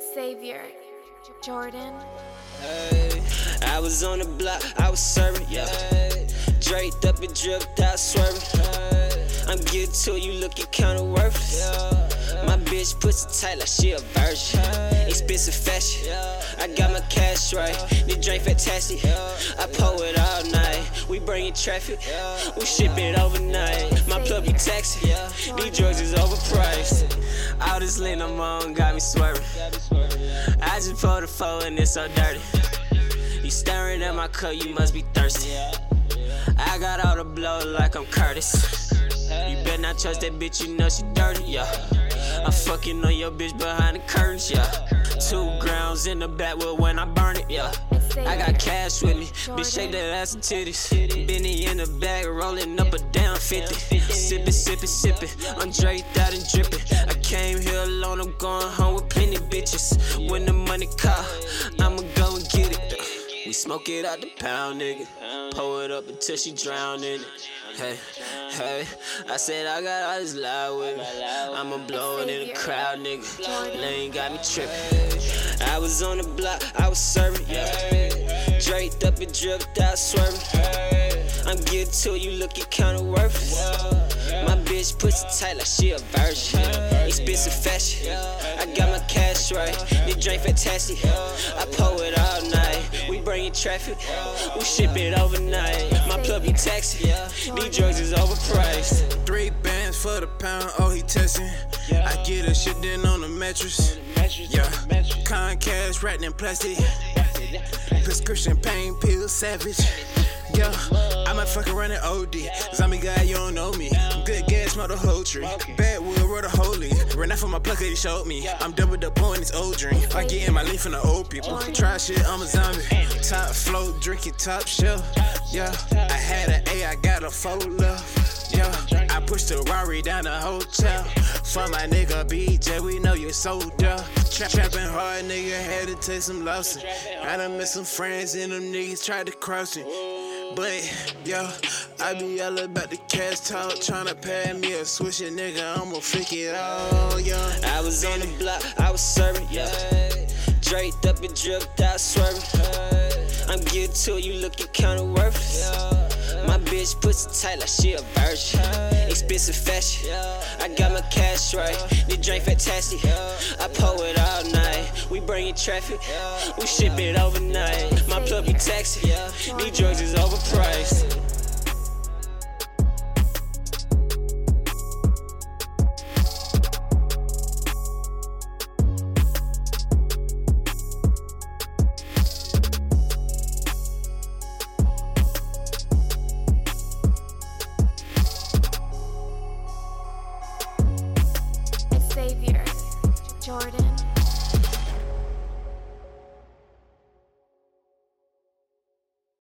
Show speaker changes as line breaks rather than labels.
Xavier, Jordan.
Hey, I was on the block, I was serving, yeah. Draped up and dripped out, swerving. I'm getting to you, looking kinda worthless. My bitch pussy tight like she a virgin. Expensive fashion, I got my cash right. The drink fantastic, I pull it all night. We bringin' traffic, we ship it overnight. My plug be taxi, these drugs is overpriced. All this lean I'm on got me swerving. I just pulled a four and it's so dirty. You staring at my cup, you must be thirsty. I got all the blow like I'm Curtis. You better not trust that bitch, you know she dirty, yeah. I'm fucking on your bitch behind the curtains, yeah. Two grounds in the backwood when I burn it, yeah. I got cash with me, bitch shake that ass and titties. Benny in the bag, rolling up a down 50. Sippin', sippin', sippin', draped out and drippin'. I I'm going home with plenty bitches. When the money call, I'ma go and get it. We smoke it out the pound, nigga. Pour it up until she drown in it. Hey, hey, I said I got all this loud with me. I'ma blow it in the crowd, nigga. Lane got me trippin'. I was on the block, I was serving, yeah. Draped up and dripped out, swerving. I'm getting to you, looking kinda worthless. Bitch pussy tight like she a virgin. Expensive fashion, I got my cash right. The drink fantastic, I pull it all night. We bringin' traffic, we ship it overnight. My plug be taxi, these drugs is overpriced.
Three bands for the pound, oh he testing. I get a shit then on the mattress. Yeah, con cash wrapped in plastic. Prescription pain pill savage. Yeah, I might fuck around and OD. Zombie guy, you don't know me. Good gas, smell the whole tree. Bad wood, wrote a holy. Ran out for my plug, he showed me. I'm doubled up on this old drink. I get in my leaf from the old people. Try shit, I'm a zombie. Top float, drinking top shelf. Yeah, I had an A, I got a four left. Yeah, I pushed the Rari down the hotel. For my nigga BJ, we know you sold up. Tra- trapping hard, nigga, had to take some losses. I done met some friends and them niggas tried to cross me. But, yo, I be all about the cash talk, tryna pay me a swisher, nigga. I'ma flick it all, yo.
I was on the block, I was serving, yeah. Draped up and dripped out, swerving. I'm getting to you, looking kinda worthless. My bitch pussy tight like she a virgin. Expensive fashion, I got my cash right. The drink fantastic, I pull it all night. We bringin' traffic, we ship it overnight. My plug be taxi, these drugs
Jordan.